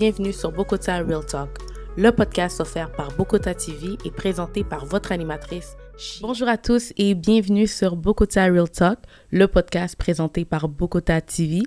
Bienvenue sur Bokota Real Talk, le podcast offert par Bokota TV et présenté par votre animatrice. Bonjour à tous et bienvenue sur Bokota Real Talk, le podcast présenté par Bokota TV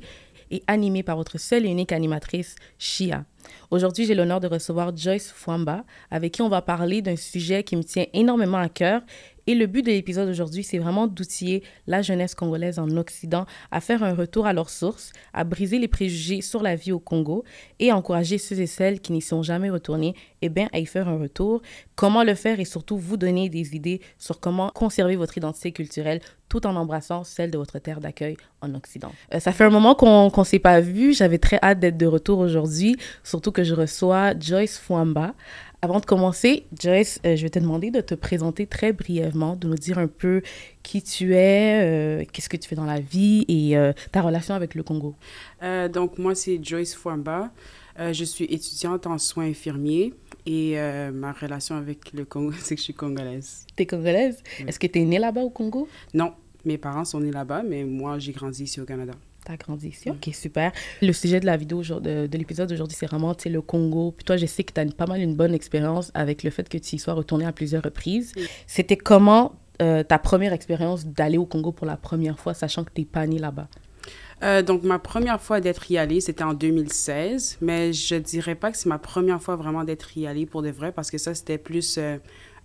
et animé par votre seule et unique animatrice, Shia. Aujourd'hui, j'ai l'honneur de recevoir Joyce Fwamba, avec qui on va parler d'un sujet qui me tient énormément à cœur. Et le but de l'épisode d'aujourd'hui, c'est vraiment d'outiller la jeunesse congolaise en Occident à faire un retour à leurs sources, à briser les préjugés sur la vie au Congo et à encourager ceux et celles qui n'y sont jamais retournés eh bien, à y faire un retour. Comment le faire et surtout vous donner des idées sur comment conserver votre identité culturelle tout en embrassant celle de votre terre d'accueil en Occident. Euh, ça fait un moment qu'on ne s'est pas vu. J'avais très hâte d'être de retour aujourd'hui, surtout que je reçois Joyce Fwamba. Avant de commencer, Joyce, euh, je vais te demander de te présenter très brièvement, de nous dire un peu qui tu es, euh, qu'est-ce que tu fais dans la vie et euh, ta relation avec le Congo. Donc, moi, c'est Joyce. Euh, je suis étudiante en soins infirmiers et ma relation avec le Congo, c'est que je suis congolaise. Tu es congolaise? Oui. Est-ce que tu es née là-bas au Congo? Non, mes parents sont nés là-bas, mais moi, j'ai grandi ici au Canada. Tu as grandi ici. Ok, super. Le sujet de la vidéo, de, de l'épisode d'aujourd'hui, c'est vraiment le Congo. Puis toi, je sais que tu as pas mal une bonne expérience avec le fait que tu y sois retourné à plusieurs reprises. Oui. C'était comment euh, ta première expérience d'aller au Congo pour la première fois, sachant que tu n'es pas né là-bas? Euh, donc, ma première fois d'être y allée, c'était en 2016, mais je dirais pas que c'est ma première fois vraiment d'être y allée pour de vrai, parce que ça, c'était plus euh,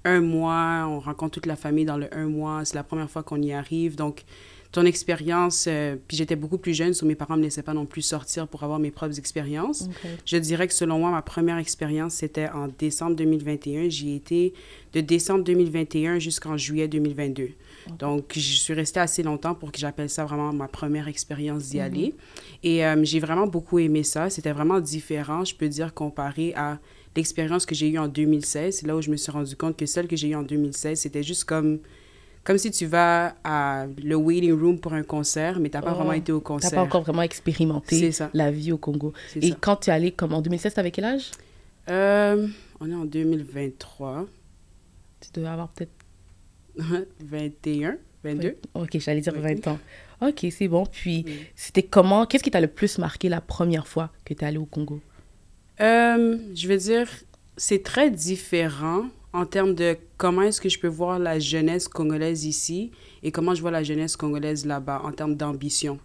un mois, on rencontre toute la famille dans le un mois, c'est la première fois qu'on y arrive, donc ton expérience, euh, puis j'étais beaucoup plus jeune, so mes parents me laissaient pas non plus sortir pour avoir mes propres expériences. Je dirais que selon moi, ma première expérience, c'était en décembre 2021. J'y étais de décembre 2021 jusqu'en juillet 2022. Donc, je suis restée assez longtemps pour que j'appelle ça vraiment ma première expérience d'y aller. Et euh, j'ai vraiment beaucoup aimé ça. C'était vraiment différent, je peux dire, comparé à l'expérience que j'ai eue en 2016. C'est là où je me suis rendu compte que celle que j'ai eue en 2016, c'était juste comme... Comme si tu vas à le waiting room pour un concert, mais tu n'as pas Oh. vraiment été au Tu concert. n'as pas encore vraiment expérimenté ça. la vie au Congo. Et ça. quand tu es allé, comme en 2016, tu avais quel âge? Euh, on est en 2023. Tu devais avoir peut-être 21, 22. Ok, j'allais dire Oui. 20 ans. Ok, c'est bon. Puis, Oui. c'était comment Qu'est-ce qui t'a le plus marqué la première fois que tu es allé au Congo? Euh, je veux dire, c'est très différent en termes de comment est-ce que je peux voir la jeunesse congolaise ici et comment je vois la jeunesse congolaise là-bas en termes d'ambition.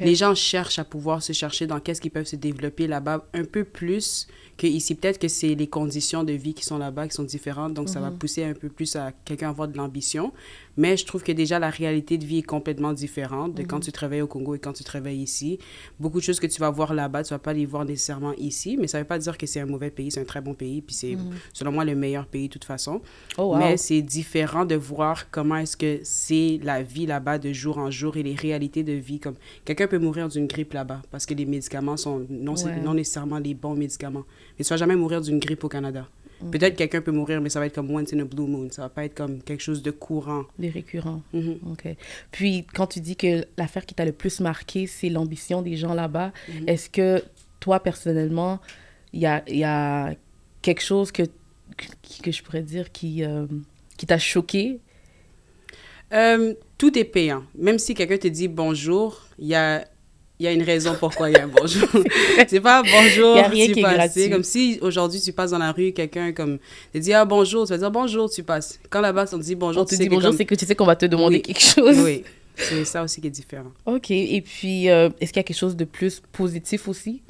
Les gens cherchent à pouvoir se chercher dans qu'est-ce qu'ils peuvent se développer là-bas un peu plus qu'ici. Peut-être que c'est les conditions de vie qui sont là-bas qui sont différentes, donc ça va Mhm. pousser un peu plus à quelqu'un à avoir de l'ambition. Mais je trouve que déjà la réalité de vie est complètement différente de quand tu travailles au Congo et quand tu travailles ici. Beaucoup de choses que tu vas voir là-bas, tu vas pas les voir nécessairement ici, mais ça veut pas dire que c'est un mauvais pays, c'est un très bon pays, puis c'est selon moi le meilleur pays de toute façon. Oh, wow. Mais c'est différent de voir comment est-ce que c'est la vie là-bas de jour en jour et les réalités de vie. Comme quelqu'un peut mourir d'une grippe là-bas parce que les médicaments sont non, Ouais. non nécessairement les bons médicaments. Mais tu vas jamais mourir d'une grippe au Canada. Mm. Peut-être quelqu'un peut mourir, mais ça va être comme once in a blue moon. Ça va pas être comme quelque chose de courant. Des récurrents. Mhm. Ok. Puis, quand tu dis que l'affaire qui t'a le plus marqué, c'est l'ambition des gens là-bas, Mhm. est-ce que toi, personnellement, il y a, il y a quelque chose que, que, que je pourrais dire qui, euh, qui t'a choqué? Euh, tout est payant. Même si quelqu'un te dit bonjour, il y a, il y a une raison pourquoi il y a un bonjour. c'est pas bonjour, tu passes. C'est comme si aujourd'hui tu passes dans la rue, quelqu'un comme te dit ah bonjour, tu vas dire bonjour, tu passes. Quand là-bas on te dit bonjour, On te tu dit sais que bonjour, comme- c'est que tu sais qu'on va te demander Oui. quelque chose. Oui, c'est ça aussi qui est différent. Ok. Et puis, euh, est-ce qu'il y a quelque chose de plus positif aussi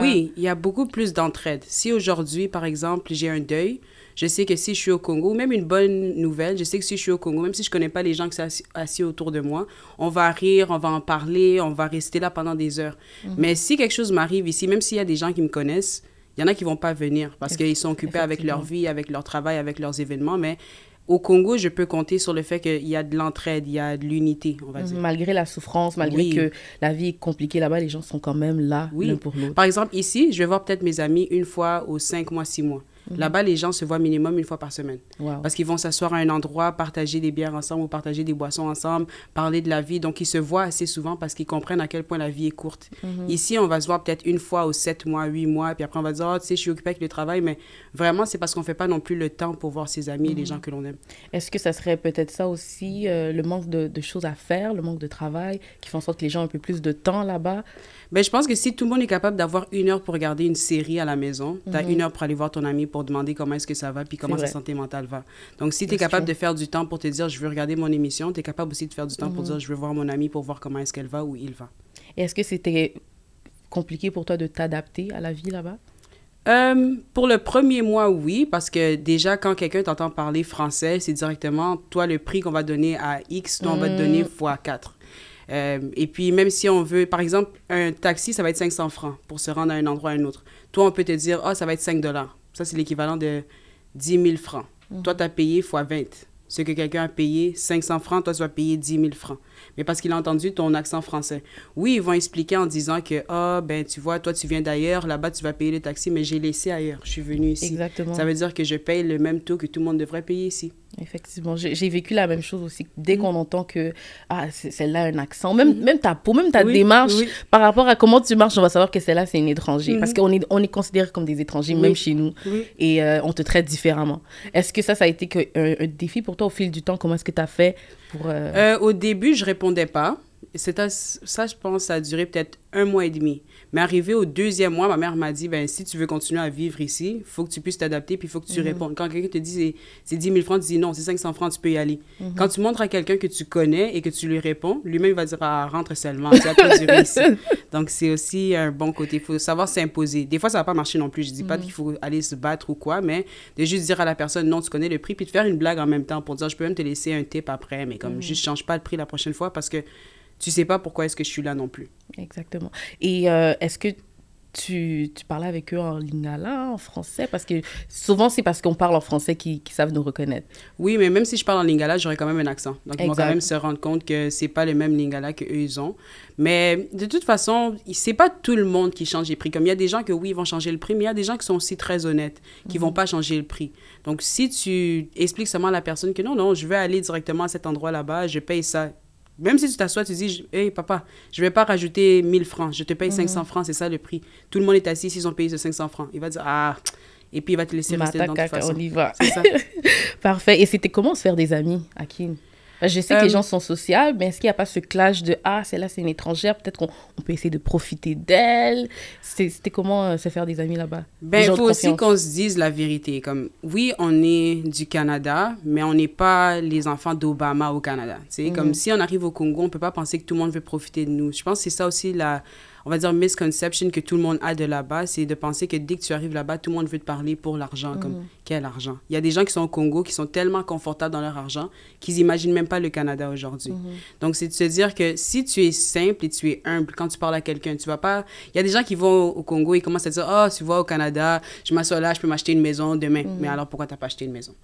Oui, il y a beaucoup plus d'entraide. Si aujourd'hui, par exemple, j'ai un deuil, je sais que si je suis au Congo, même une bonne nouvelle, je sais que si je suis au Congo, même si je connais pas les gens qui sont assis, assis autour de moi, on va rire, on va en parler, on va rester là pendant des heures. Mhm. Mais si quelque chose m'arrive ici, même s'il y a des gens qui me connaissent, il y en a qui vont pas venir parce qu'ils sont occupés avec leur vie, avec leur travail, avec leurs événements. Mais au Congo, je peux compter sur le fait qu'il y a de l'entraide, il y a de l'unité, on va dire. Malgré la souffrance, malgré Oui. que la vie est compliquée là-bas, les gens sont quand même là Oui. l'un pour l'autre. Par exemple, ici, je vais voir peut-être mes amis une fois aux cinq mois, six mois. Là-bas, les gens se voient minimum une fois par semaine. Wow. Parce qu'ils vont s'asseoir à un endroit, partager des bières ensemble ou partager des boissons ensemble, parler de la vie. Donc, ils se voient assez souvent parce qu'ils comprennent à quel point la vie est courte. Ici, on va se voir peut-être une fois aux sept mois, huit mois, puis après, on va dire, oh, tu sais, je suis occupé avec le travail, mais vraiment, c'est parce qu'on fait pas non plus le temps pour voir ses amis et les gens que l'on aime. Est-ce que ça serait peut-être ça aussi, euh, le manque de, de choses à faire, le manque de travail, qui font en sorte que les gens ont un peu plus de temps là-bas? Ben, je pense que si tout le monde est capable d'avoir une heure pour regarder une série à la maison, tu as une heure pour aller voir ton ami pour demander comment est-ce que ça va, puis comment sa santé mentale va. Donc, si tu es capable de faire du temps pour te dire, je veux regarder mon émission, tu es capable aussi de faire du temps Mhm. pour dire, je veux voir mon ami pour voir comment est-ce qu'elle va ou il va. Est-ce que c'était compliqué pour toi de t'adapter à la vie là-bas? Euh, pour le premier mois, oui, parce que déjà, quand quelqu'un t'entend parler français, c'est directement, toi, le prix qu'on va donner à X, nous, on va te donner fois 4. Euh, et puis, même si on veut, par exemple, un taxi, ça va être 500 francs pour se rendre à un endroit à un autre. Toi, on peut te dire, ah, ça va être 5 dollars. Ça, c'est l'équivalent de 10 000 francs. Toi, tu as payé fois 20. Ce que quelqu'un a payé 500 francs, toi, tu vas payer 10 000 francs. Mais parce qu'il a entendu ton accent français. Oui, ils vont expliquer en disant que, ah, ben, tu vois, toi, tu viens d'ailleurs, là-bas, tu vas payer le taxi, mais j'ai laissé ailleurs. Je suis venu ici. Exactement. Ça veut dire que je paye le même taux que tout le monde devrait payer ici. Effectivement, j'ai vécu la même chose aussi. Dès qu'on entend que ah, celle-là a un accent, même, même ta peau, même ta Oui, démarche, oui. par rapport à comment tu marches, on va savoir que celle-là, c'est une étranger. Mhm. Parce qu'on est, on est considéré comme des étrangers, Oui. même chez nous. Et euh, on te traite différemment. Est-ce que ça, ça a été que, un, un défi pour toi au fil du temps? Comment est-ce que tu as fait pour... euh, Euh, au début, je répondais pas. Ça, je pense, ça a duré peut-être un mois et demi. Mais arrivé au deuxième mois, ma mère m'a dit, ben, si tu veux continuer à vivre ici, il faut que tu puisses t'adapter, puis il faut que tu répondes. Quand quelqu'un te dit, c'est, c'est 10 000 francs, tu dis non, c'est 500 francs, tu peux y aller. Quand tu montres à quelqu'un que tu connais et que tu lui réponds, lui-même il va dire, ah, rentre seulement, durer ici. Donc, c'est aussi un bon côté. Il faut savoir s'imposer. Des fois, ça va pas marcher non plus. Je dis pas qu'il faut aller se battre ou quoi, mais de juste dire à la personne, non, tu connais le prix, puis de faire une blague en même temps pour dire, je peux même te laisser un tip après, mais comme, juste change pas le prix la prochaine fois parce que tu sais pas pourquoi est-ce que je suis là non plus. Exactement. Et euh, est-ce que tu, tu parlais avec eux en lingala, en français? Parce que souvent, c'est parce qu'on parle en français qu'ils savent nous reconnaître. Oui, mais même si je parle en lingala, j'aurais quand même un accent. Donc, ils vont quand même se rendre compte que c'est pas le même lingala qu'eux, ils ont. Mais de toute façon, c'est pas tout le monde qui change les prix. Comme il y a des gens que oui, ils vont changer le prix, mais il y a des gens qui sont aussi très honnêtes, qui vont pas changer le prix. Donc, si tu expliques seulement à la personne que non, non, je vais aller directement à cet endroit là-bas, je paye ça. Même si tu t'assois, tu dis, hey papa, je vais pas rajouter 1000 francs, je te paye 500 francs, c'est ça le prix. Tout le monde est assis, s'ils ont payé ce 500 francs. Il va dire, ah, et puis il va te laisser rester dedans de toute Mataka, façon. on y va. Ça. Parfait. Et c'était comment se faire des amis, Akin? Je sais que les Euh, gens sont sociables, mais est-ce qu'il n'y a pas ce clash de Ah, celle-là, c'est une étrangère, peut-être qu'on on peut essayer de profiter d'elle? C'était comment euh, se faire des amis là-bas? Ben, il faut aussi qu'on se dise la vérité. Comme, oui, on est du Canada, mais on n'est pas les enfants d'Obama au Canada. Tu sais, Comme si on arrive au Congo, on peut pas penser que tout le monde veut profiter de nous. Je pense que c'est ça aussi la, on va dire, misconception que tout le monde a de là-bas, c'est de penser que dès que tu arrives là-bas, tout le monde veut te parler pour l'argent. Comme, quel argent? Il y a des gens qui sont au Congo qui sont tellement confortables dans leur argent qu'ils imaginent même pas le Canada aujourd'hui. Donc, c'est de se dire que si tu es simple et tu es humble, quand tu parles à quelqu'un, tu vas pas... Il y a des gens qui vont au Congo et commencent à dire « Ah, tu vois, au Canada, je m'assois là, je peux m'acheter une maison demain. Mais alors, pourquoi t'as pas acheté une maison?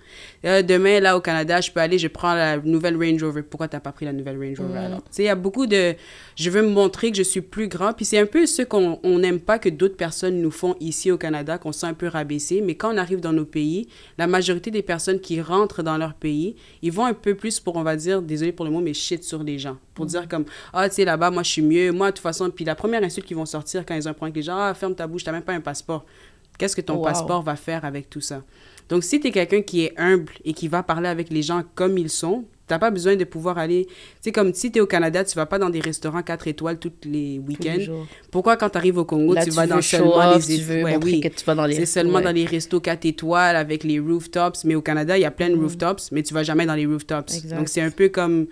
Euh, demain, là, au Canada, je peux aller, je prends la nouvelle Range Rover. Pourquoi t'as pas pris la nouvelle Range Rover alors? Tu sais, il y a beaucoup de... Je veux me montrer que je suis plus grand. Puis c'est un peu ce qu'on on n'aime pas que d'autres personnes nous font ici au Canada, qu'on se sent un peu rabaissé. Mais quand on arrive dans nos pays, la majorité des personnes qui rentrent dans leur pays, ils vont un peu plus pour, on va dire, désolé pour le mot, mais shit sur les gens. Pour dire comme, ah, tu sais, là-bas, moi, je suis mieux. Moi, de toute façon, puis la première insulte qu'ils vont sortir quand ils ont un problème avec les gens, ah, ferme ta bouche, t'as même pas un passeport. Qu'est-ce que ton Wow. passeport va faire avec tout ça? Donc, si tu es quelqu'un qui est humble et qui va parler avec les gens comme ils sont, t'as pas besoin de pouvoir aller... Tu sais, comme si tu es au Canada, tu vas pas dans des restaurants 4 étoiles tous les week-ends. Pourquoi quand tu arrives au Congo, Là, tu, tu, vas dans seulement les... tu veux Ouais, oui. que tu vas dans les C'est seulement ouais. dans les restos 4 étoiles avec les rooftops. Mais au Canada, il y a Mm. plein de rooftops, mais tu vas jamais dans les rooftops. Exact. Donc, c'est un peu comme...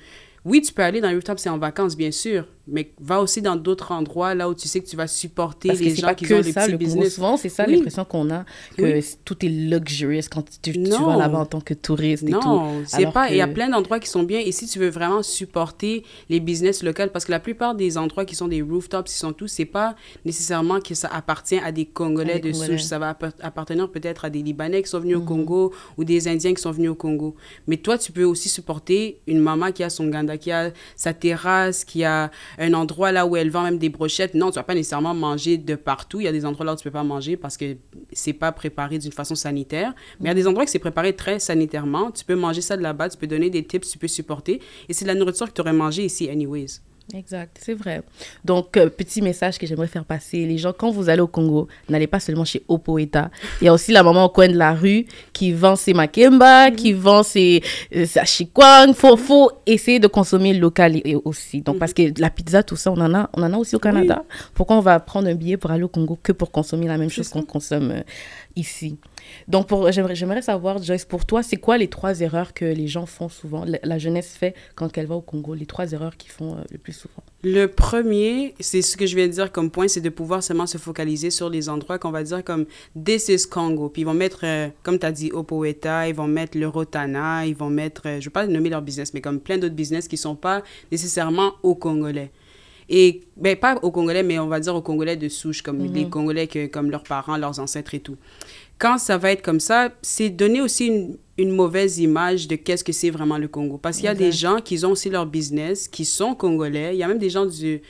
Oui, tu peux aller dans les rooftops, c'est en vacances, bien sûr, mais va aussi dans d'autres endroits, là où tu sais que tu vas supporter Parce que les gens pas qui que ont des ça, petits le business. Souvent, c'est ça Oui. l'impression qu'on a, que Oui. tout est luxurious quand tu, tu Non. vas là-bas en tant que touriste et tout. Non, c'est pas. Il y a plein d'endroits qui sont bien. Et si tu veux vraiment supporter les business locaux, parce que la plupart des endroits qui sont des rooftops, ils sont tous, c'est pas nécessairement que ça appartient à des Congolais À de Congolais. Mhm. souche. Ça va appar- appartenir peut-être à des Libanais qui sont venus au Congo ou des Indiens qui sont venus au Congo. Mais toi, tu peux aussi supporter une maman qui a son ganda, qui a sa terrasse, qui a un endroit là où elle vend même des brochettes. Non, tu vas pas nécessairement manger de partout. Il y a des endroits là où tu peux pas manger parce que c'est pas préparé d'une façon sanitaire. Mais il y a des endroits que c'est préparé très sanitairement. Tu peux manger ça de là-bas, tu peux donner des tips, tu peux supporter. Et c'est de la nourriture que tu aurais mangé ici, anyways. Exact, c'est vrai. Donc, euh, petit message que j'aimerais faire passer. Les gens, quand vous allez au Congo, n'allez pas seulement chez Opoeta. Il y a aussi la maman au coin de la rue qui vend ses makemba, mm-hmm. qui vend ses, euh, Il Faut, faut essayer de consommer local aussi. Donc, parce que la pizza, tout ça, on en a, on en a aussi au Canada. Pourquoi on va prendre un billet pour aller au Congo que pour consommer la même chose qu'on consomme euh, ici? Donc, j'aimerais savoir, Joyce, pour toi, c'est quoi les trois erreurs que les gens font souvent, la, jeunesse fait quand elle va au Congo, les trois erreurs qu'ils font euh, le plus souvent? Le premier, c'est ce que je viens de dire comme point, c'est de pouvoir seulement se focaliser sur les endroits qu'on va dire comme This is Congo. Puis ils vont mettre, euh, comme tu as dit, Opoeta, ils vont mettre le Rotana, ils vont mettre, euh, je ne vais pas nommer leur business, mais comme plein d'autres business qui ne sont pas nécessairement au Congolais. Et ben, pas aux Congolais, mais on va dire aux Congolais de souche, comme mm-hmm. les Congolais que, comme leurs parents, leurs ancêtres et tout quand ça va être comme ça, c'est donner aussi une, une mauvaise image de qu'est-ce que c'est vraiment le Congo. Parce qu'il y a des gens qui ont aussi leur business, qui sont congolais. Il y a même des gens du,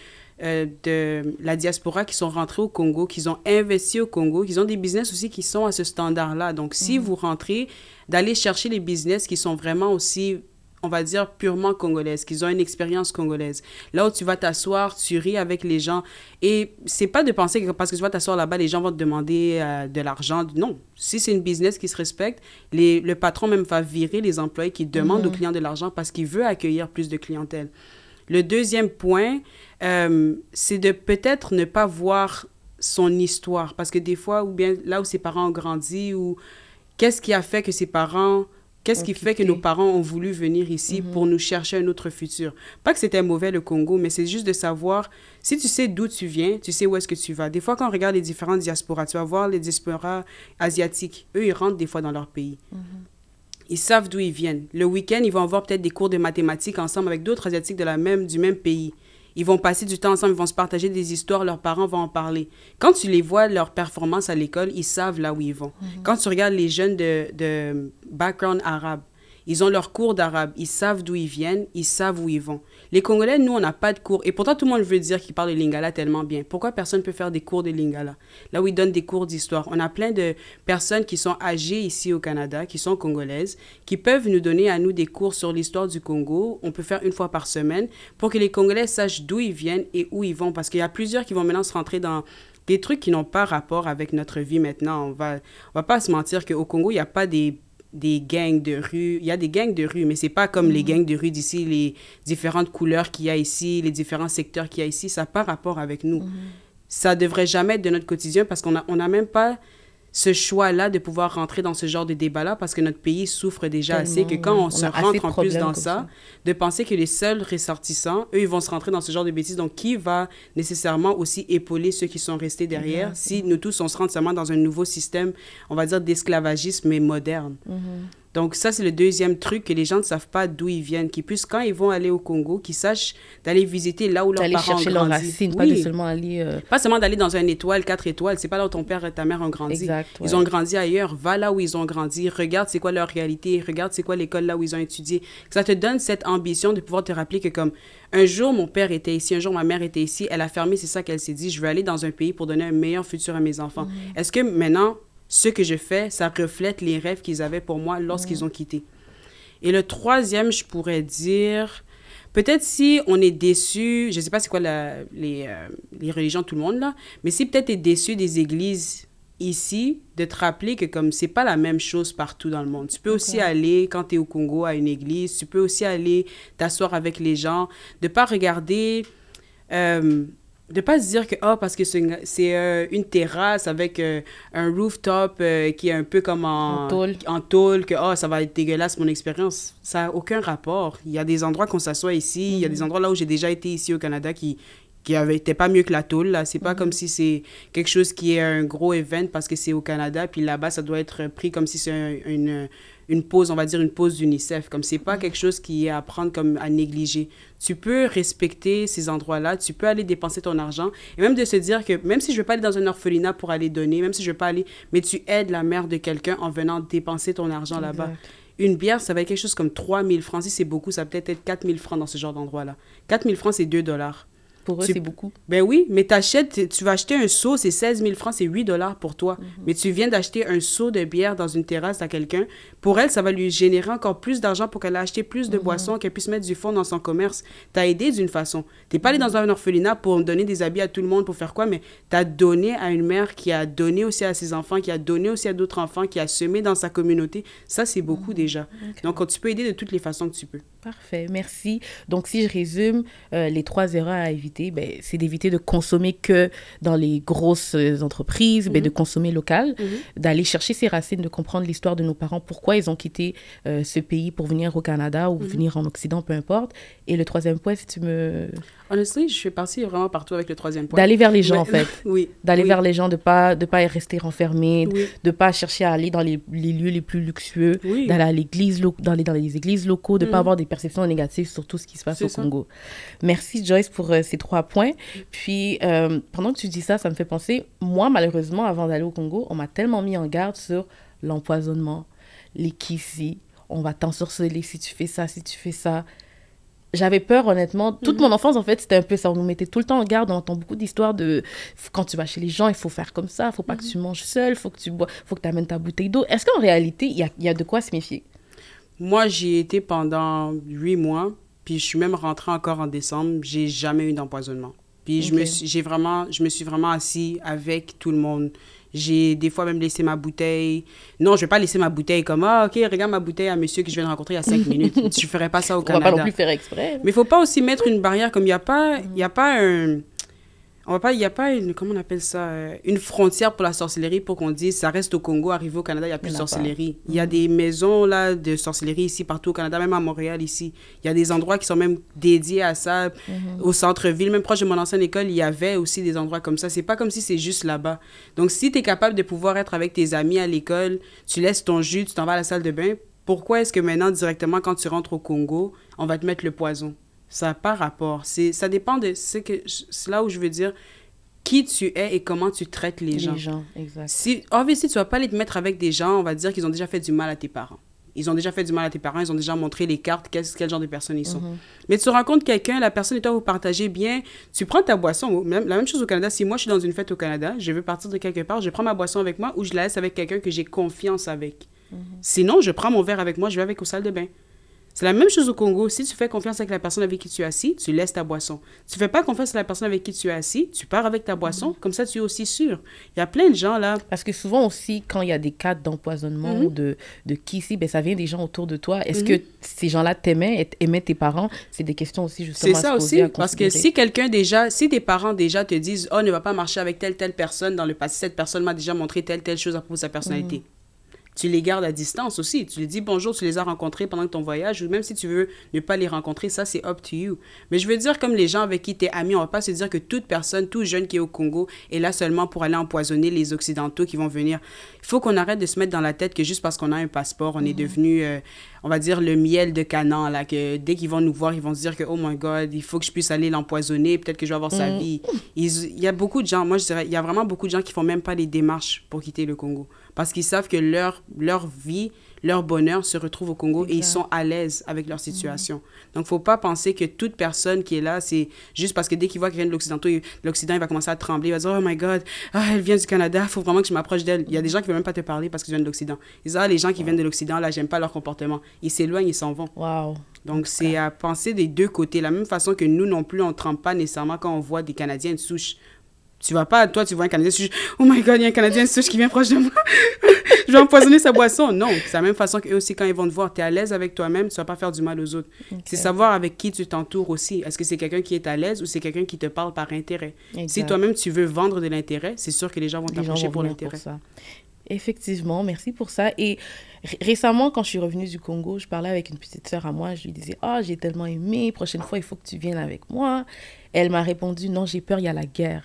euh, de la diaspora qui sont rentrés au Congo, qui ont investi au Congo, qui ont des business aussi qui sont à ce standard-là. Donc, si mhm. vous rentrez, d'aller chercher les business qui sont vraiment aussi on va dire, purement congolaise, qu'ils ont une expérience congolaise. Là où tu vas t'asseoir, tu ris avec les gens. Et c'est pas de penser que parce que tu vas t'asseoir là-bas, les gens vont te demander euh, de l'argent. Non. Si c'est une business qui se respecte, les, le patron même va virer les employés qui demandent aux mhm. clients de l'argent parce qu'il veut accueillir plus de clientèle. Le deuxième point, euh, c'est de peut-être ne pas voir son histoire. Parce que des fois, ou bien là où ses parents ont grandi, ou qu'est-ce qui a fait que ses parents Qu'est-ce qui fait que nos parents ont voulu venir ici mhm. pour nous chercher un autre futur? Pas que c'était mauvais le Congo, mais c'est juste de savoir, si tu sais d'où tu viens, tu sais où est-ce que tu vas. Des fois, quand on regarde les différentes diasporas, tu vas voir les diasporas asiatiques. Eux, ils rentrent des fois dans leur pays. Mhm. Ils savent d'où ils viennent. Le week-end, ils vont avoir peut-être des cours de mathématiques ensemble avec d'autres Asiatiques de la même, du même pays. Ils vont passer du temps ensemble, ils vont se partager des histoires, leurs parents vont en parler. Quand tu les vois, leur performance à l'école, ils savent là où ils vont. Mhm. Quand tu regardes les jeunes de, de background arabe, ils ont leur cours d'arabe, ils savent d'où ils viennent, ils savent où ils vont. Les Congolais, nous, on n'a pas de cours. Et pourtant, tout le monde veut dire qu'ils parlent de Lingala tellement bien. Pourquoi personne ne peut faire des cours de Lingala? Là où ils donnent des cours d'histoire. On a plein de personnes qui sont âgées ici au Canada, qui sont congolaises, qui peuvent nous donner à nous des cours sur l'histoire du Congo. On peut faire une fois par semaine pour que les Congolais sachent d'où ils viennent et où ils vont. Parce qu'il y a plusieurs qui vont maintenant se rentrer dans des trucs qui n'ont pas rapport avec notre vie maintenant. On va, on va pas se mentir qu'au Congo, il n'y a pas des des gangs de rue. Il y a des gangs de rue, mais c'est pas comme les mhm. gangs de rue d'ici, les différentes couleurs qu'il y a ici, les différents secteurs qu'il y a ici. Ça n'a pas rapport avec nous. Mhm. Ça devrait jamais être de notre quotidien parce qu'on n'a on a même pas ce choix-là de pouvoir rentrer dans ce genre de débat-là parce que notre pays souffre déjà assez, que quand on, se rentre en plus dans ça, de penser que les seuls ressortissants, eux, ils vont se rentrer dans ce genre de bêtises. Donc, qui va nécessairement aussi épauler ceux qui sont restés derrière si nous tous, on se rentre seulement dans un nouveau système, on va dire, d'esclavagisme, mais moderne? Mm-hmm. Donc ça, c'est le deuxième truc que les gens ne savent pas d'où ils viennent, qu'ils puissent, quand ils vont aller au Congo, qu'ils sachent d'aller visiter là où leurs parents chercher ont grandi. leurs racines, pas seulement aller... Euh, pas seulement d'aller dans un étoile, quatre étoiles, c'est pas là où ton père et ta mère ont grandi. Exact, Ils ont grandi ailleurs, va là où ils ont grandi, regarde c'est quoi leur réalité, regarde c'est quoi l'école là où ils ont étudié. Ça te donne cette ambition de pouvoir te rappeler que comme un jour mon père était ici, un jour ma mère était ici, elle a fermé, c'est ça qu'elle s'est dit, je veux aller dans un pays pour donner un meilleur futur à mes enfants. Mm. Est-ce que maintenant, ce que je fais, ça reflète les rêves qu'ils avaient pour moi lorsqu'ils mm. ont quitté? Et le troisième, je pourrais dire, peut-être si on est déçu, je ne sais pas c'est quoi la, les, euh, les religions, tout le monde là, mais si peut-être tu es déçu des églises ici, de te rappeler que comme c'est pas la même chose partout dans le monde. Tu peux aussi aller, quand tu es au Congo, à une église, tu peux aussi aller t'asseoir avec les gens, de pas regarder... Euh, de pas se dire que oh parce que c'est euh, une terrasse avec euh, un rooftop euh, qui est un peu comme en, en tôle. que oh ça va être dégueulasse mon expérience. Ça a aucun rapport. Il y a des endroits qu'on s'assoit ici. Il y a des mhm. endroits là où j'ai déjà été ici au Canada qui qui été pas mieux que la tôle là. C'est pas mhm. comme si c'est quelque chose qui est un gros event parce que c'est au Canada puis là-bas ça doit être pris comme si c'est une une pause, on va dire une pause d'UNICEF. Comme c'est pas quelque chose qui est à prendre comme à négliger. Tu peux respecter ces endroits-là, tu peux aller dépenser ton argent et même de se dire que même si je vais pas aller dans un orphelinat pour aller donner, même si je vais pas aller, mais tu aides la mère de quelqu'un en venant dépenser ton argent là-bas. Une bière, ça va être quelque chose comme 3 000 francs. Si c'est beaucoup, ça peut être être 4 000 francs dans ce genre d'endroit-là. 4 000 francs, c'est 2 dollars. Pour eux, c'est beaucoup. Ben oui, mais t'achètes, tu vas acheter un seau, c'est 16 000 francs, c'est 8 dollars pour toi. Mais tu viens d'acheter un seau de bière dans une terrasse à quelqu'un. Pour elle, ça va lui générer encore plus d'argent pour qu'elle achète plus de boissons, qu'elle puisse mettre du fond dans son commerce. T'as aidé d'une façon. T'es pas allé dans un orphelinat pour donner des habits à tout le monde, pour faire quoi, mais t'as donné à une mère qui a donné aussi à ses enfants, qui a donné aussi à d'autres enfants, qui a semé dans sa communauté. Ça, c'est beaucoup déjà. Donc, tu peux aider de toutes les façons que tu peux. Parfait, merci. Donc, si je résume, euh, les trois erreurs à éviter, ben, c'est d'éviter de consommer que dans les grosses euh, entreprises, ben, de consommer local, d'aller chercher ses racines, de comprendre l'histoire de nos parents, pourquoi ils ont quitté euh, ce pays pour venir au Canada ou venir en Occident, peu importe. Et le troisième point, si tu me... Honnêtement, je suis partie vraiment partout avec le troisième point. D'aller vers les gens, en fait. Oui. D'aller oui. vers les gens, de pas de pas rester renfermé, Oui. de pas chercher à aller dans les, les lieux les plus luxueux, Oui. d'aller à l'église, dans les, dans les églises locaux, de Mhm. pas avoir des perceptions négatives sur tout ce qui se passe au ça. Congo. Merci Joyce pour euh, ces trois points. Puis euh, pendant que tu dis ça, ça me fait penser, moi malheureusement, avant d'aller au Congo, on m'a tellement mis en garde sur l'empoisonnement, les kissi, on va t'ensorceler si tu fais ça, si tu fais ça. J'avais peur, honnêtement. Toute Mhm. mon enfance, en fait, c'était un peu ça. On nous mettait tout le temps en garde. On entend beaucoup d'histoires de quand tu vas chez les gens, il faut faire comme ça. Il faut pas Mhm. que tu manges seul. Il faut que tu bois. faut que tu amènes ta bouteille d'eau. Est-ce qu'en réalité, il y a, il y a de quoi se méfier? Moi, j'y ai été pendant huit mois, puis je suis même rentrée encore en décembre. J'ai jamais eu d'empoisonnement. Puis je me suis, j'ai vraiment, je me suis vraiment assis avec tout le monde. J'ai des fois même laissé ma bouteille. Non, je vais pas laisser ma bouteille comme ah ok regarde ma bouteille à monsieur que je viens de rencontrer il y a cinq minutes. Je ferais pas ça au On va Canada. pas non plus faire exprès. Mais il faut pas aussi mettre une barrière comme il n'y a pas, il y a pas un, on va pas, il y a pas une, comment on appelle ça, euh, une frontière pour la sorcellerie pour qu'on dise ça reste au Congo, arrivé au Canada, il y a plus de sorcellerie. Il y a des maisons là de sorcellerie ici partout au Canada, même à Montréal ici. Il y a des endroits qui sont même dédiés à ça, au centre-ville, même proche de mon ancienne école, il y avait aussi des endroits comme ça. C'est pas comme si c'est juste là-bas. Donc si tu es capable de pouvoir être avec tes amis à l'école, tu laisses ton jus, tu t'en vas à la salle de bain, pourquoi est-ce que maintenant directement quand tu rentres au Congo, on va te mettre le poison? Ça n'a pas rapport. C'est, ça dépend de... C'est, que, c'est là où je veux dire qui tu es et comment tu traites les, Les gens. gens, exact. Si, obviously, tu vas pas aller te mettre avec des gens, on va dire qu'ils ont déjà fait du mal à tes parents. Ils ont déjà fait du mal à tes parents, ils ont déjà montré les cartes, quel, quel genre de personnes ils sont. Mhm. Mais tu rencontres quelqu'un, la personne et toi, vous partagez bien, tu prends ta boisson. Même, la même chose au Canada. Si moi, je suis dans une fête au Canada, je veux partir de quelque part, je prends ma boisson avec moi ou je la laisse avec quelqu'un que j'ai confiance avec. Sinon, je prends mon verre avec moi, je vais avec au salle de bain. C'est la même chose au Congo. Si tu fais confiance avec la personne avec qui tu es assis, tu laisses ta boisson. Tu fais pas confiance à la personne avec qui tu es assis, tu pars avec ta boisson. Comme ça, tu es aussi sûr. Il y a plein de gens là. Parce que souvent aussi, quand il y a des cas d'empoisonnement Mhm. ou de, de kissi, ben, ça vient des gens autour de toi. Est-ce Mhm. que ces gens-là t'aimaient, et aimaient tes parents? C'est des questions aussi, C'est justement, à ça se poser, aussi. Parce que si quelqu'un déjà, si tes parents déjà te disent, oh, ne va pas marcher avec telle, telle personne dans le passé, cette personne m'a déjà montré telle, telle chose à propos de sa personnalité. Mhm. Tu les gardes à distance aussi. Tu les dis bonjour, tu les as rencontrés pendant ton voyage, ou même si tu veux ne pas les rencontrer, ça c'est up to you. Mais je veux dire, comme les gens avec qui tu es ami, on va pas se dire que toute personne, tout jeune qui est au Congo est là seulement pour aller empoisonner les Occidentaux qui vont venir. Il faut qu'on arrête de se mettre dans la tête que juste parce qu'on a un passeport, on est devenu, euh, on va dire, le miel de Canaan, là, que dès qu'ils vont nous voir, ils vont se dire que, oh my God, il faut que je puisse aller l'empoisonner, peut-être que je vais avoir sa vie. Ils- Il y a beaucoup de gens, moi je dirais, il y a vraiment beaucoup de gens qui font même pas les démarches pour quitter le Congo. Parce qu'ils savent que leur, leur vie, leur bonheur se retrouve au Congo et ils sont à l'aise avec leur situation. Donc, faut pas penser que toute personne qui est là, c'est juste parce que dès qu'il voit vient de l'Occident, il- l'Occident, il va commencer à trembler. Il va dire, oh my God, ah, elle vient du Canada, faut vraiment que je m'approche d'elle. Il y a des gens qui veulent même pas te parler parce qu'ils viennent de l'Occident. Ils disent, ah, les gens qui viennent de l'Occident, là, j'aime pas leur comportement. Ils s'éloignent, ils s'en vont. Wow. Donc, c'est à penser des deux côtés. La même façon que nous non plus, on ne trempe pas nécessairement quand on voit des Canadiens de souche. Tu vas pas, toi, tu vois un Canadien souche, oh my god, il y a un Canadien souche qui vient proche de moi. je vais empoisonner sa boisson. Non, c'est la même façon qu'eux aussi, quand ils vont te voir, tu es à l'aise avec toi-même, tu vas pas faire du mal aux autres. C'est savoir avec qui tu t'entoures aussi. Est-ce que c'est quelqu'un qui est à l'aise ou c'est quelqu'un qui te parle par intérêt? Si toi-même, tu veux vendre de l'intérêt, c'est sûr que les gens vont t'approcher pour l'intérêt. Effectivement, merci pour ça. Et ré- récemment, quand je suis revenue du Congo, je parlais avec une petite sœur à moi. Je lui disais, ah, j'ai tellement aimé. Prochaine fois, il faut que tu viennes avec moi. Elle m'a répondu, non, j'ai peur, il y a la guerre.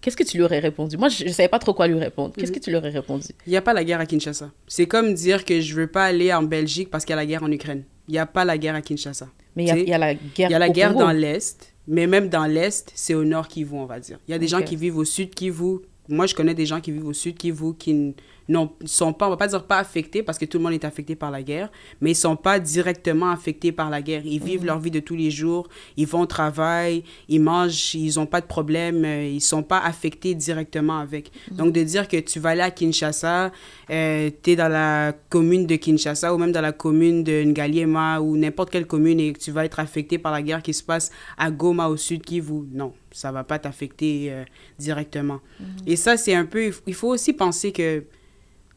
Qu'est-ce que tu lui aurais répondu? Moi, je ne savais pas trop quoi lui répondre. Qu'est-ce que tu lui aurais répondu? Il n'y a pas la guerre à Kinshasa. C'est comme dire que je veux pas aller en Belgique parce qu'il y a la guerre en Ukraine. Il n'y a pas la guerre à Kinshasa. Mais il y a, y la guerre Il y a la guerre Congo. dans l'Est, mais même dans l'Est, c'est au Nord Kivu, on va dire. Il y a des gens qui vivent au Sud Kivu. Moi, je connais des gens qui vivent au Sud Kivu, qui, non, sont pas, on va pas dire pas affectés parce que tout le monde est affecté par la guerre, mais ils sont pas directement affectés par la guerre. Ils vivent leur vie de tous les jours, ils vont au travail, ils mangent, ils ont pas de problème, euh, ils sont pas affectés directement avec. Donc de dire que tu vas aller à Kinshasa, euh, tu es dans la commune de Kinshasa ou même dans la commune de Ngaliema ou n'importe quelle commune et que tu vas être affecté par la guerre qui se passe à Goma au sud Kivu, non, ça va pas t'affecter euh, directement. Et ça c'est un peu il faut aussi penser que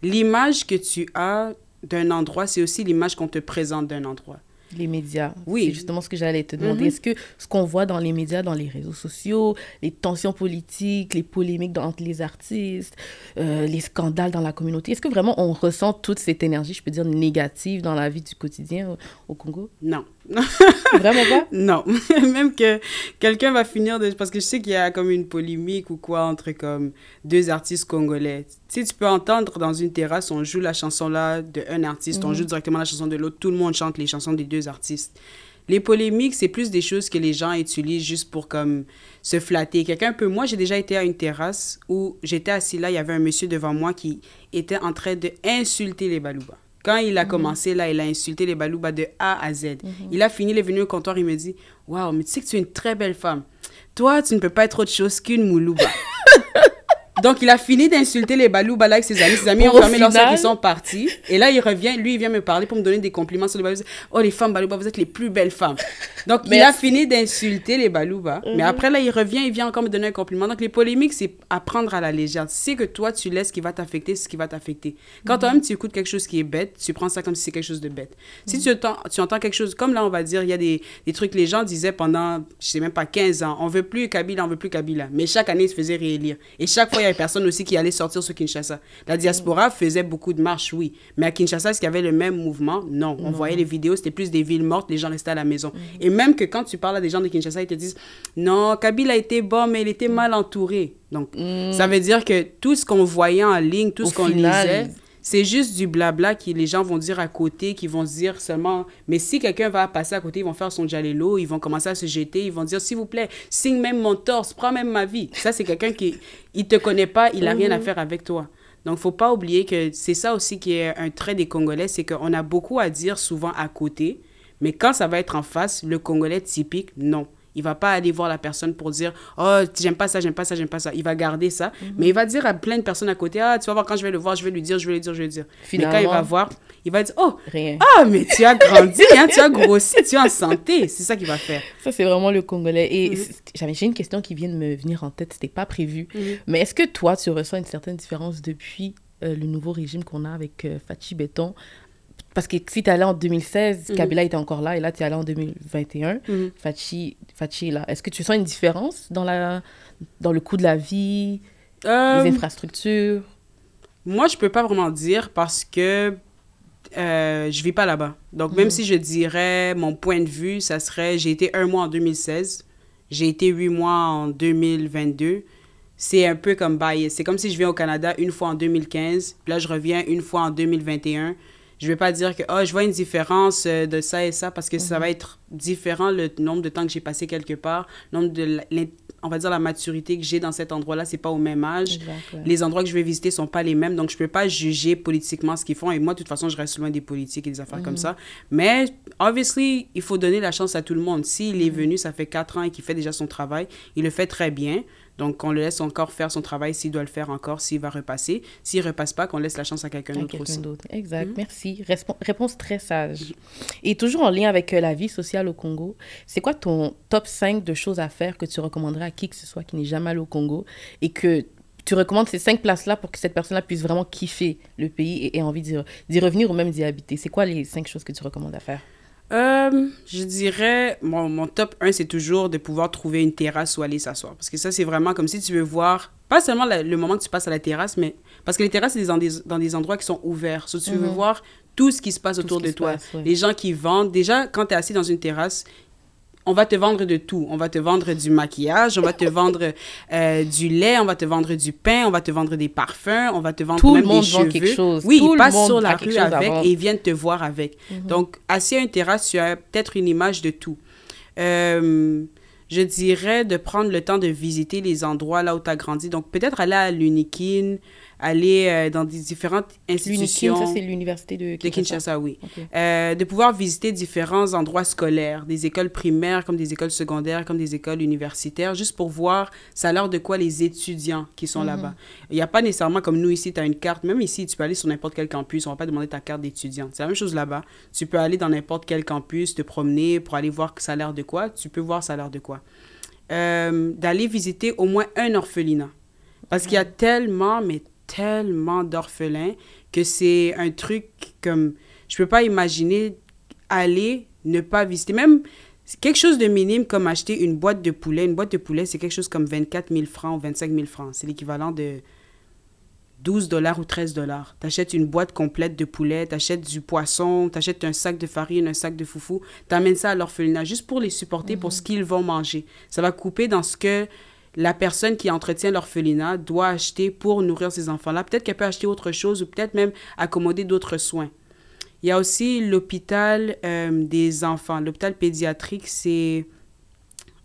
l'image que tu as d'un endroit, c'est aussi l'image qu'on te présente d'un endroit. Les médias. Oui. C'est justement ce que j'allais te demander. Mhm. Est-ce que ce qu'on voit dans les médias, dans les réseaux sociaux, les tensions politiques, les polémiques entre les artistes, euh, les scandales dans la communauté, est-ce que vraiment on ressent toute cette énergie, je peux dire, négative dans la vie du quotidien au, au Congo? Non. Vraiment pas? Non, même que quelqu'un va finir de... Parce que je sais qu'il y a comme une polémique ou quoi entre comme deux artistes congolais. Tu sais, tu peux entendre dans une terrasse, on joue la chanson là de un artiste, on joue directement la chanson de l'autre, tout le monde chante les chansons des deux artistes. Les polémiques, c'est plus des choses que les gens utilisent juste pour comme se flatter. Quelqu'un peut... Moi, j'ai déjà été à une terrasse où j'étais assis là, il y avait un monsieur devant moi qui était en train de insulter les Balouba. Quand il a commencé là, il a insulté les Balouba de A à Z. Il a fini, il est venu au comptoir, il me dit Waouh, mais tu sais que tu es une très belle femme. Toi, tu ne peux pas être autre chose qu'une Moulouba. Donc, il a fini d'insulter les Balouba là avec ses amis. Ses amis ont fermé final- ils sont partis. Et là, il revient, lui, il vient me parler pour me donner des compliments sur les Balouba. Oh, les femmes Balouba, vous êtes les plus belles femmes. Donc, il a fini d'insulter les Balouba. Mais après, là, il revient, il vient encore me donner un compliment. Donc, les polémiques, c'est à prendre à la légère. C'est que toi, tu laisses ce qui va t'affecter, ce qui va t'affecter. Quand toi-même, tu écoutes quelque chose qui est bête, tu prends ça comme si c'est quelque chose de bête. Si tu, entends, tu entends quelque chose, comme là, on va dire, il y a des, des trucs, les gens disaient pendant, je sais même pas, 15 ans, on veut plus Kabila, on veut plus Kabila. Mais chaque année, ils se faisaient réélire. Et chaque fois, il y avait personne aussi qui allait sortir sur Kinshasa. La diaspora faisait beaucoup de marches, oui. Mais à Kinshasa, est-ce qu'il y avait le même mouvement? Non. On voyait les vidéos, c'était plus des villes mortes, les gens restaient à la maison. Et même que quand tu parles à des gens de Kinshasa, ils te disent, non, Kabila était bon, mais il était mal entouré. Donc, ça veut dire que tout ce qu'on voyait en ligne, tout Au ce qu'on lisait, c'est juste du blabla que les gens vont dire à côté, qui vont dire seulement. Mais si quelqu'un va passer à côté, ils vont faire son jalelo, ils vont commencer à se jeter, ils vont dire s'il vous plaît, signe même mon torse, prends même ma vie. Ça, c'est quelqu'un qui il te connaît pas, il a rien à faire avec toi. Donc, faut pas oublier que c'est ça aussi qui est un trait des Congolais, c'est qu'on a beaucoup à dire souvent à côté, mais quand ça va être en face, le Congolais typique, non. Il va pas aller voir la personne pour dire oh j'aime pas ça j'aime pas ça j'aime pas ça il va garder ça mais il va dire à plein de personnes à côté ah tu vas voir quand je vais le voir je vais lui dire je vais lui dire je vais lui dire mais quand il Finalement- va voir il va dire oh Rien. ah mais tu as grandi hein, tu as grossi tu es en santé c'est ça qu'il va faire Ça, c'est vraiment le Congolais. Et Mhm. j'avais j'ai une question qui vient de me venir en tête, c'était pas prévu. Mhm. Mais est-ce que toi, tu ressens une certaine différence depuis euh, le nouveau régime qu'on a avec euh, Fachi Béton Parce que si tu es allé en 2016, Mhm. Kabila était encore là, et là, tu es allé en 2021, Mhm. Fachi, Fachi est là. Est-ce que tu sens une différence dans, la, dans le coût de la vie, Euh, les infrastructures? Moi, je peux pas vraiment dire parce que euh, je vis pas là-bas. Donc, même si je dirais mon point de vue, ça serait j'ai été un mois en 2016, j'ai été huit mois en 2022. C'est un peu comme bias. C'est comme si je viens au Canada une fois en 2015, puis là, je reviens une fois en 2021. Je vais pas dire que oh, je vois une différence euh, de ça et ça parce que ça va être différent le nombre de temps que j'ai passé quelque part, nombre de la- on va dire la maturité que j'ai dans cet endroit-là, c'est pas au même âge. Les endroits que je vais visiter sont pas les mêmes, donc je peux pas juger politiquement ce qu'ils font. Et moi, de toute façon, je reste loin des politiques et des affaires comme ça. Mais, obviously, il faut donner la chance à tout le monde. S'il est venu, ça fait quatre ans et qu'il fait déjà son travail, il le fait très bien. Donc, on le laisse encore faire son travail s'il doit le faire encore, s'il va repasser. S'il repasse pas, qu'on laisse la chance à quelqu'un d'autre aussi. d'autre. Exact, merci. Respo- réponse très sage. Et toujours en lien avec euh, la vie sociale au Congo, c'est quoi ton top 5 de choses à faire que tu recommanderais à qui que ce soit qui n'est jamais allé au Congo et que tu recommandes ces cinq places-là pour que cette personne-là puisse vraiment kiffer le pays et ait envie d'y d'y revenir ou même d'y habiter? C'est quoi les cinq choses que tu recommandes à faire? Euh, je dirais, mon, mon top 1, c'est toujours de pouvoir trouver une terrasse où aller s'asseoir. Parce que ça, c'est vraiment comme si tu veux voir, pas seulement la- le moment que tu passes à la terrasse, mais parce que les terrasses, c'est dans des, dans des endroits qui sont ouverts. So, tu veux voir tout ce qui se passe Tout autour de toi. passe, ouais. Les gens qui vendent. Déjà, quand tu es assis dans une terrasse, on va te vendre de tout. On va te vendre du maquillage, on va te vendre euh, du lait, on va te vendre du pain, on va te vendre des parfums, on va te vendre Tout le même monde des vend cheveux. quelque chose. Oui, Tout ils le passent monde sur la rue avec et ils viennent te voir avec. Donc, assis à une terrasse, tu as peut-être une image de tout. Euh, je dirais de prendre le temps de visiter les endroits là où tu as grandi. Donc, peut-être aller à l'Unikin, aller euh, dans des différentes institutions. Ça, c'est l'université de Kinshasa. De Kinshasa, oui. Euh, de pouvoir visiter différents endroits scolaires, des écoles primaires comme des écoles secondaires, comme des écoles universitaires, juste pour voir ça a l'air de quoi les étudiants qui sont mhm. là-bas. Il n'y a pas nécessairement comme nous ici, tu as une carte. Même ici, tu peux aller sur n'importe quel campus, on va pas demander ta carte d'étudiant. C'est la même chose là-bas. Tu peux aller dans n'importe quel campus, te promener pour aller voir ça a l'air de quoi. Tu peux voir ça a l'air de quoi. Euh, d'aller visiter au moins un orphelinat. Parce qu'il y a tellement, mais tellement d'orphelins que c'est un truc comme... Je peux pas imaginer aller ne pas visiter. Même quelque chose de minime comme acheter une boîte de poulet. Une boîte de poulet, c'est quelque chose comme 24 000 francs ou 25 000 francs. C'est l'équivalent de 12 dollars ou 13 dollars. Tu achètes une boîte complète de poulet, tu achètes du poisson, tu achètes un sac de farine, un sac de foufou, tu amènes ça à l'orphelinat juste pour les supporter pour mhm. ce qu'ils vont manger. Ça va couper dans ce que la personne qui entretient l'orphelinat doit acheter pour nourrir ces enfants-là. Peut-être qu'elle peut acheter autre chose ou peut-être même accommoder d'autres soins. Il y a aussi l'hôpital euh, des enfants. L'hôpital pédiatrique, c'est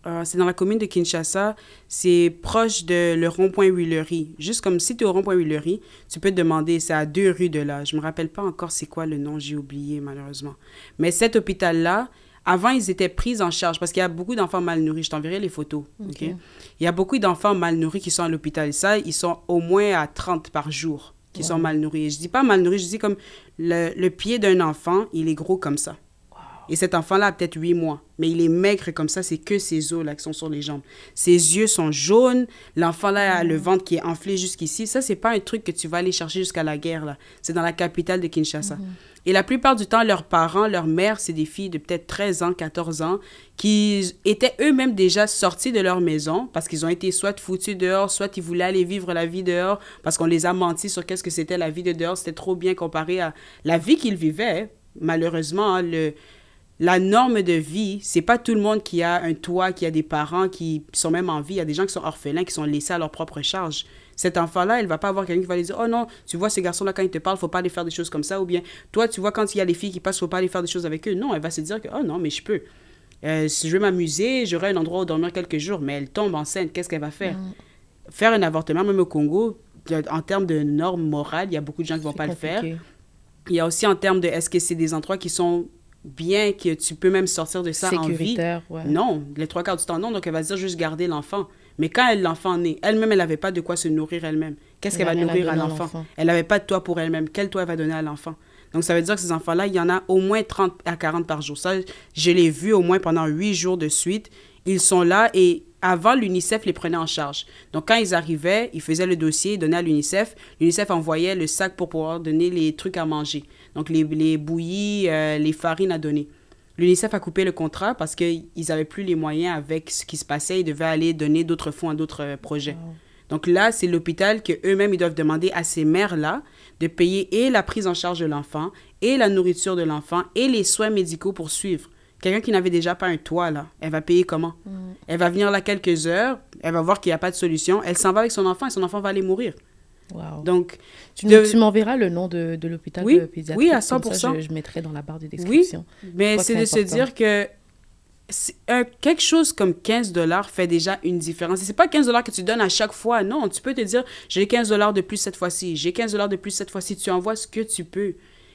euh, c'est dans la commune de Kinshasa. C'est proche de le rond-point Willery. Juste comme si tu es au rond-point Willery, tu peux te demander, c'est à deux rues de là. Je me rappelle pas encore c'est quoi le nom, j'ai oublié malheureusement. Mais cet hôpital-là, avant, ils étaient pris en charge parce qu'il y a beaucoup d'enfants mal nourris. Je t'enverrai les photos. Il y a beaucoup d'enfants mal nourris qui sont à l'hôpital. Ça, ils sont au moins à 30 par jour qui sont mal nourris. Et je dis pas mal nourris, je dis comme le, le pied d'un enfant, il est gros comme ça. Et cet enfant-là a peut-être 8 mois, mais il est maigre comme ça, c'est que ses os là qui sont sur les jambes. Ses yeux sont jaunes, l'enfant-là a le ventre qui est enflé jusqu'ici. Ça, c'est pas un truc que tu vas aller chercher jusqu'à la guerre, là. C'est dans la capitale de Kinshasa. Mhm. Et la plupart du temps, leurs parents, leurs mères, c'est des filles de peut-être 13 ans, 14 ans, qui étaient eux-mêmes déjà sortis de leur maison parce qu'ils ont été soit foutus dehors, soit ils voulaient aller vivre la vie dehors parce qu'on les a menti sur qu'est-ce que c'était la vie de dehors. C'était trop bien comparé à la vie qu'ils vivaient. Malheureusement, hein, la norme de vie, c'est pas tout le monde qui a un toit, qui a des parents qui sont même en vie. Il y a des gens qui sont orphelins, qui sont laissés à leur propre charge. Cet enfant-là, il va pas avoir quelqu'un qui va lui dire Oh non, tu vois, ces garçons-là, quand ils te parlent, faut pas aller faire des choses comme ça. Ou bien, toi, tu vois, quand il y a les filles qui passent, faut pas aller faire des choses avec eux. Non, elle va se dire que Oh non, mais je peux. Euh, si je veux m'amuser, j'aurai un endroit où dormir quelques jours. Mais elle tombe enceinte, qu'est-ce qu'elle va faire? Mm. Faire un avortement, même au Congo, en termes de normes morales, il y a beaucoup de gens qui vont pas le faire. Il y a aussi en termes de est-ce que c'est des endroits qui sont bien que tu peux même sortir de ça en vie. Ouais. Non, les trois quarts du temps, non. Donc, elle va dire juste garder l'enfant. Mais quand l'enfant naît, elle-même, elle n'avait pas de quoi se nourrir elle-même. Qu'est-ce qu'elle va nourrir à l'enfant? Elle n'avait pas de toit pour elle-même. Quel toit elle va donner à l'enfant? Donc, ça veut dire que ces enfants-là, il y en a au moins 30 à 40 par jour. Ça, je l'ai vu au moins pendant 8 jours de suite. Ils sont là et avant, l'UNICEF les prenait en charge. Donc, quand ils arrivaient, ils faisaient le dossier, ils donnaient à l'UNICEF. L'UNICEF envoyait le sac pour pouvoir donner les trucs à manger. Donc, les, les bouillies, euh, les farines à donner. L'UNICEF a coupé le contrat parce qu'ils n'avaient plus les moyens avec ce qui se passait. Ils devaient aller donner d'autres fonds à d'autres euh, projets. Donc là, c'est l'hôpital que eux-mêmes ils doivent demander à ces mères-là de payer et la prise en charge de l'enfant, et la nourriture de l'enfant, et les soins médicaux pour suivre. Quelqu'un qui n'avait déjà pas un toit, là, elle va payer comment? Mm. Elle va venir là quelques heures, elle va voir qu'il n'y a pas de solution, elle s'en va avec son enfant et son enfant va aller mourir. Donc, tu, m'enverras le nom de, de l'hôpital oui, pédiatrique. Oui, à 100%. Ça, je, mettrai dans la barre de description. Oui, mais c'est de se dire que quelque chose comme 15 dollars fait déjà une différence. Ce n'est pas 15 dollars que tu donnes à chaque fois. Non, tu peux te dire, j'ai 15 dollars de plus cette fois-ci, j'ai 15 dollars de plus cette fois-ci. Tu envoies ce que tu peux.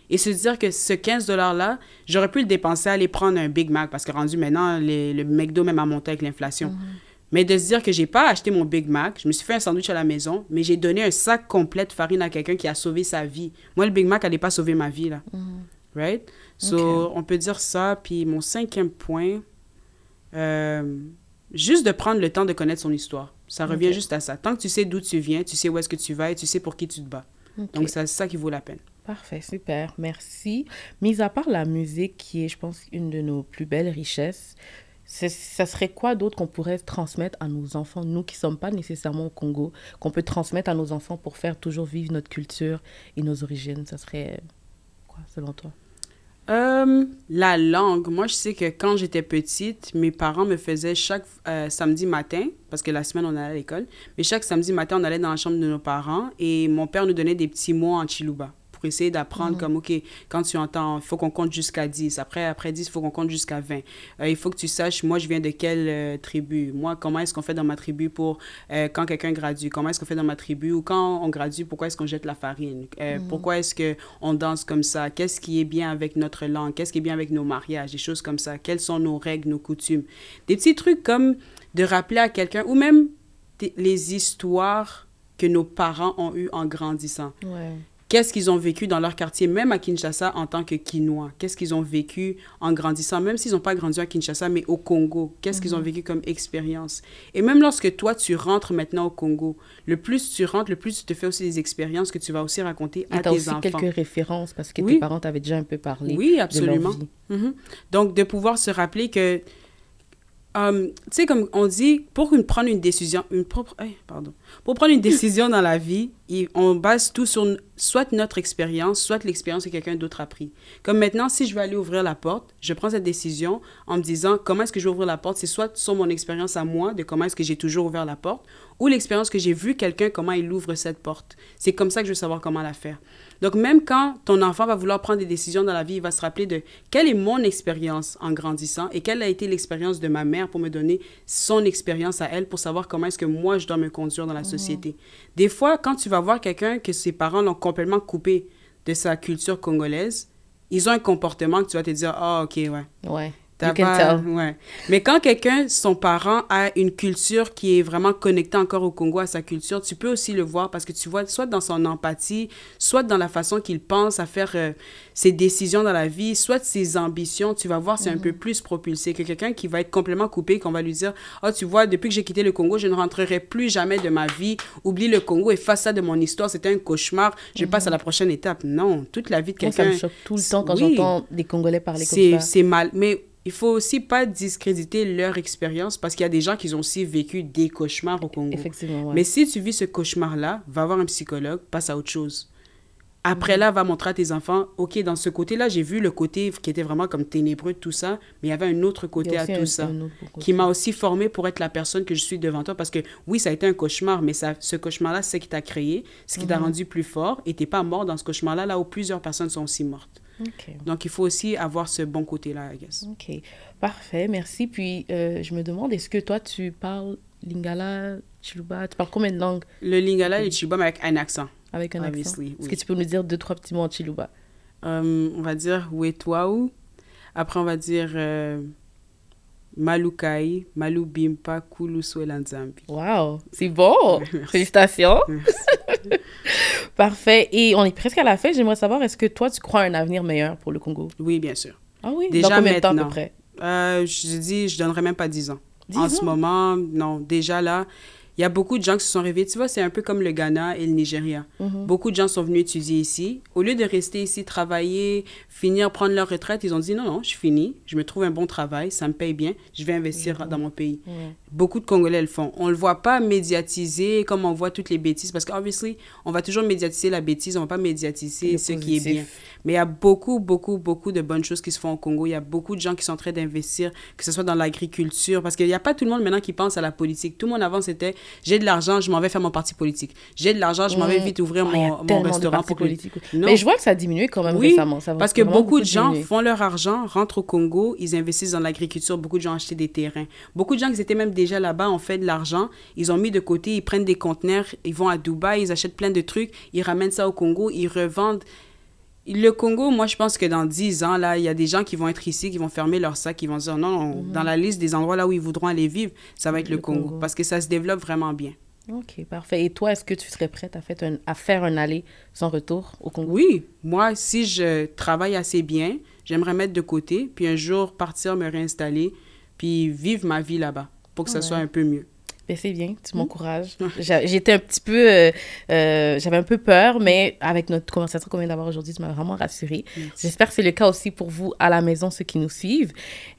Et se dire que ce 15 dollars-là, j'aurais pu le dépenser à aller prendre un Big Mac parce que rendu maintenant, le McDo même a monté avec l'inflation. Mhm. Mais de se dire que j'ai pas acheté mon Big Mac, je me suis fait un sandwich à la maison, mais j'ai donné un sac complet de farine à quelqu'un qui a sauvé sa vie. Moi, le Big Mac n'allait pas sauver ma vie, là. Mm. Right? So, on peut dire ça. Puis mon cinquième point, euh, juste de prendre le temps de connaître son histoire. Ça revient juste à ça. Tant que tu sais d'où tu viens, tu sais où est-ce que tu vas et tu sais pour qui tu te bats. Donc, c'est ça qui vaut la peine. Parfait, super, merci. Mis à part la musique, qui est, je pense, une de nos plus belles richesses, ça serait quoi d'autre qu'on pourrait transmettre à nos enfants, nous qui ne sommes pas nécessairement au Congo, qu'on peut transmettre à nos enfants pour faire toujours vivre notre culture et nos origines? Ça serait quoi, selon toi? Euh, La langue. Moi, je sais que quand j'étais petite, mes parents me faisaient chaque euh, samedi matin, parce que la semaine, on allait à l'école, mais chaque samedi matin, on allait dans la chambre de nos parents et mon père nous donnait des petits mots en chiluba pour essayer d'apprendre comme, OK, quand tu entends, il faut qu'on compte jusqu'à 10. Après, après 10, il faut qu'on compte jusqu'à 20. Euh, il faut que tu saches, moi, je viens de quelle euh, tribu? Moi, comment est-ce qu'on fait dans ma tribu pour euh, quand quelqu'un gradue? Comment est-ce qu'on fait dans ma tribu? Ou quand on gradue, pourquoi est-ce qu'on jette la farine? Pourquoi est-ce qu'on danse comme ça? Qu'est-ce qui est bien avec notre langue? Qu'est-ce qui est bien avec nos mariages? Des choses comme ça. Quelles sont nos règles, nos coutumes? Des petits trucs comme de rappeler à quelqu'un, ou même les histoires que nos parents ont eues en grandissant. Qu'est-ce qu'ils ont vécu dans leur quartier, même à Kinshasa en tant que Quinois? Qu'est-ce qu'ils ont vécu en grandissant, même s'ils n'ont pas grandi à Kinshasa, mais au Congo? Qu'est-ce qu'ils ont mhm. vécu comme expérience? Et même lorsque toi, tu rentres maintenant au Congo, le plus tu rentres, le plus tu te fais aussi des expériences que tu vas aussi raconter à tes enfants. Aussi quelques références parce que tes parents t'avaient déjà un peu parlé. Oui, absolument. Mhm. Donc, de pouvoir se rappeler que Um, tu sais, comme on dit, pour une, prendre une décision, une propre, pardon, pour prendre une décision dans la vie, on base tout sur soit notre expérience, soit l'expérience que quelqu'un d'autre a pris. Comme maintenant, si je veux aller ouvrir la porte, je prends cette décision en me disant comment est-ce que je vais ouvrir la porte? C'est soit sur mon expérience à moi de comment est-ce que j'ai toujours ouvert la porte, ou l'expérience que j'ai vu quelqu'un comment il ouvre cette porte. C'est comme ça que je veux savoir comment la faire. Donc, même quand ton enfant va vouloir prendre des décisions dans la vie, il va se rappeler de quelle est mon expérience en grandissant et quelle a été l'expérience de ma mère pour me donner son expérience à elle pour savoir comment est-ce que moi, je dois me conduire dans la mhm. société. Des fois, quand tu vas voir quelqu'un que ses parents l'ont complètement coupé de sa culture congolaise, ils ont un comportement que tu vas te dire, ah, ok. Ouais. Ouais. Mais quand quelqu'un, son parent, a une culture qui est vraiment connectée encore au Congo, à sa culture, tu peux aussi le voir parce que tu vois soit dans son empathie, soit dans la façon qu'il pense à faire euh, ses décisions dans la vie, soit ses ambitions, tu vas voir, c'est un peu mhm. plus propulsé que quelqu'un qui va être complètement coupé, qu'on va lui dire, oh, tu vois, depuis que j'ai quitté le Congo, je ne rentrerai plus jamais de ma vie, oublie le Congo, efface ça de mon histoire, c'était un cauchemar, je passe à la prochaine étape. Non, toute la vie de quelqu'un... Ça me choque tout le temps quand j'entends des Congolais parler comme ça. C'est mal, mais il faut aussi pas discréditer leur expérience parce qu'il y a des gens qui ont aussi vécu des cauchemars au Congo. Effectivement, Mais si tu vis ce cauchemar-là, va voir un psychologue, passe à autre chose. Après là, va montrer à tes enfants, OK, dans ce côté-là, j'ai vu le côté qui était vraiment comme ténébreux, tout ça, mais il y avait un autre côté à tout ça, qui m'a aussi formé pour être la personne que je suis devant toi, parce que oui, ça a été un cauchemar, mais ça, ce cauchemar-là, c'est ce qui t'a créé, ce qui t'a mhm. rendu plus fort, et t'es pas mort dans ce cauchemar-là, là où plusieurs personnes sont aussi mortes. Donc, il faut aussi avoir ce bon côté-là, I guess. OK. Parfait, merci. Puis, euh, je me demande, est-ce que toi, tu parles lingala, chiluba, tu parles combien de langues? Le lingala et le chiluba, mais avec un accent. Avec un accent? Est-ce que tu peux nous dire deux, trois petits mots en chiluba? Euh, on va dire wetwaou. Après, on va dire euh, malukai, malubimpa, kuluswelanzambi. Wow, c'est bon! Félicitations! Parfait. Et on est presque à la fin. J'aimerais savoir, est-ce que toi, tu crois à un avenir meilleur pour le Congo? Oui, bien sûr. Ah oui? Déjà Dans combien de temps à peu près? Euh, je dis, je donnerais même pas 10 ans. en ce moment, non. Déjà là, il y a beaucoup de gens qui se sont réveillés. Tu vois, c'est un peu comme le Ghana et le Nigeria. Mhm. Beaucoup de gens sont venus étudier ici. Au lieu de rester ici, travailler, finir, prendre leur retraite, ils ont dit non, non, je finis, je me trouve un bon travail, ça me paye bien, je vais investir dans mon pays. Beaucoup de Congolais le font. On ne le voit pas médiatiser comme on voit toutes les bêtises, parce qu'obviously, on va toujours médiatiser la bêtise, on ne va pas médiatiser ce qui est bien. Mais il y a beaucoup, beaucoup, beaucoup de bonnes choses qui se font au Congo. Il y a beaucoup de gens qui sont en train d'investir, que ce soit dans l'agriculture, parce qu'il n'y a pas tout le monde maintenant qui pense à la politique. Tout le monde avant, c'était j'ai de l'argent, je m'en vais faire mon parti politique. J'ai de l'argent, je m'en vais vite ouvrir mon, mon restaurant pour politique. Mais je vois que ça a diminué quand même récemment. Ça parce que beaucoup de gens font leur argent, rentrent au Congo, ils investissent dans l'agriculture. Beaucoup de gens acheté des terrains. Beaucoup de gens qui étaient même déjà là-bas ont fait de l'argent. Ils ont mis de côté, ils prennent des conteneurs, ils vont à Dubaï, ils achètent plein de trucs, ils ramènent ça au Congo, ils revendent. Le Congo, moi, je pense que dans 10 ans, là, il y a des gens qui vont être ici, qui vont fermer leur sac, qui vont dire non, mhm. dans la liste des endroits là où ils voudront aller vivre, ça va être le, Congo, parce que ça se développe vraiment bien. Ok, parfait. Et toi, est-ce que tu serais prête à un, à faire un aller sans retour au Congo? Oui, moi, si je travaille assez bien, j'aimerais mettre de côté, puis un jour partir me réinstaller, puis vivre ma vie là-bas, pour que ça soit un peu mieux. Ben, c'est bien, tu hmm. m'encourages. J'étais un petit peu, euh, euh, j'avais un peu peur, mais avec notre conversation qu'on vient d'avoir aujourd'hui, tu m'as vraiment rassurée. J'espère que c'est le cas aussi pour vous à la maison, ceux qui nous suivent.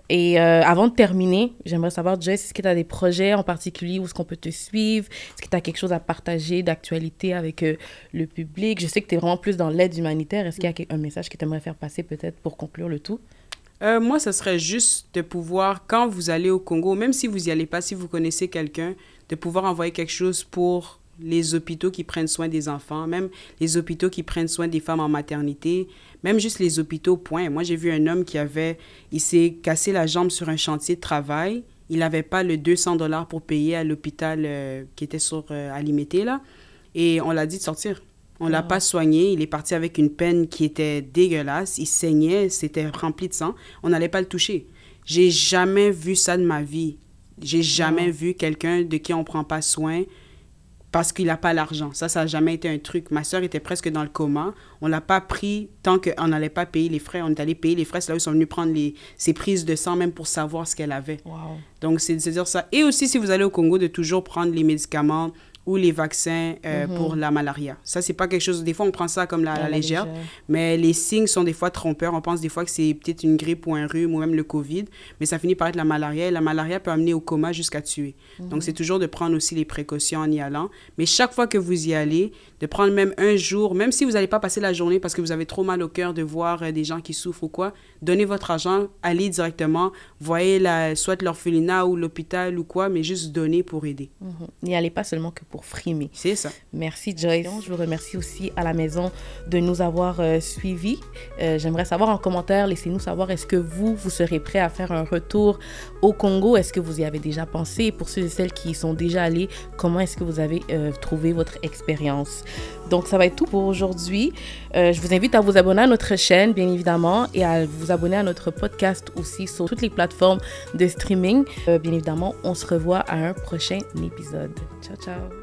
Et euh, avant de terminer, j'aimerais savoir, Jess, est-ce que tu as des projets en particulier où est-ce qu'on peut te suivre? Est-ce que tu as quelque chose à partager d'actualité avec le public? Je sais que tu es vraiment plus dans l'aide humanitaire. Est-ce qu'il y a un message que tu aimerais faire passer peut-être pour conclure le tout? Euh, moi, ce serait juste de pouvoir, quand vous allez au Congo, même si vous n'y allez pas, si vous connaissez quelqu'un, de pouvoir envoyer quelque chose pour les hôpitaux qui prennent soin des enfants, même les hôpitaux qui prennent soin des femmes en maternité, même juste les hôpitaux, point. Moi, j'ai vu un homme qui avait, il s'est cassé la jambe sur un chantier de travail. Il n'avait pas le 200 dollars pour payer à l'hôpital euh, qui était sur euh, là. Et on l'a dit de sortir. On l'a pas soigné. Il est parti avec une peine qui était dégueulasse. Il saignait, c'était rempli de sang. On n'allait pas le toucher. J'ai jamais vu ça de ma vie. J'ai jamais vu quelqu'un de qui on prend pas soin parce qu'il n'a pas l'argent. Ça, ça n'a jamais été un truc. Ma soeur était presque dans le coma. On l'a pas pris tant qu'on n'allait pas payer les frais. On est allé payer les frais. C'est là où ils sont venus prendre les, ses prises de sang, même pour savoir ce qu'elle avait. Donc, c'est de se dire ça. Et aussi, si vous allez au Congo, de toujours prendre les médicaments ou les vaccins euh, Mhm. pour la malaria. Ça, c'est pas quelque chose... Des fois, on prend ça comme la, la légère, mais les signes sont des fois trompeurs. On pense des fois que c'est peut-être une grippe ou un rhume ou même le COVID, mais ça finit par être la malaria. Et la malaria peut amener au coma jusqu'à tuer. Donc, c'est toujours de prendre aussi les précautions en y allant. Mais chaque fois que vous y allez, de prendre même un jour, même si vous n'allez pas passer la journée parce que vous avez trop mal au cœur de voir euh, des gens qui souffrent ou quoi, donnez votre argent, allez directement, voyez la, soit l'orphelinat ou l'hôpital ou quoi, mais juste donnez pour aider. Mhm. N'y allez pas seulement que pour frimer. C'est ça. Merci Joyce. Je vous remercie aussi à la maison de nous avoir euh, suivis. Euh, J'aimerais savoir en commentaire, laissez-nous savoir, est-ce que vous, vous serez prêt à faire un retour au Congo? Est-ce que vous y avez déjà pensé? Pour ceux et celles qui y sont déjà allés, comment est-ce que vous avez euh, trouvé votre expérience? Donc, ça va être tout pour aujourd'hui. Je vous invite à vous abonner à notre chaîne, bien évidemment, et à vous abonner à notre podcast aussi sur toutes les plateformes de streaming. Bien évidemment, on se revoit à un prochain épisode. Ciao, ciao.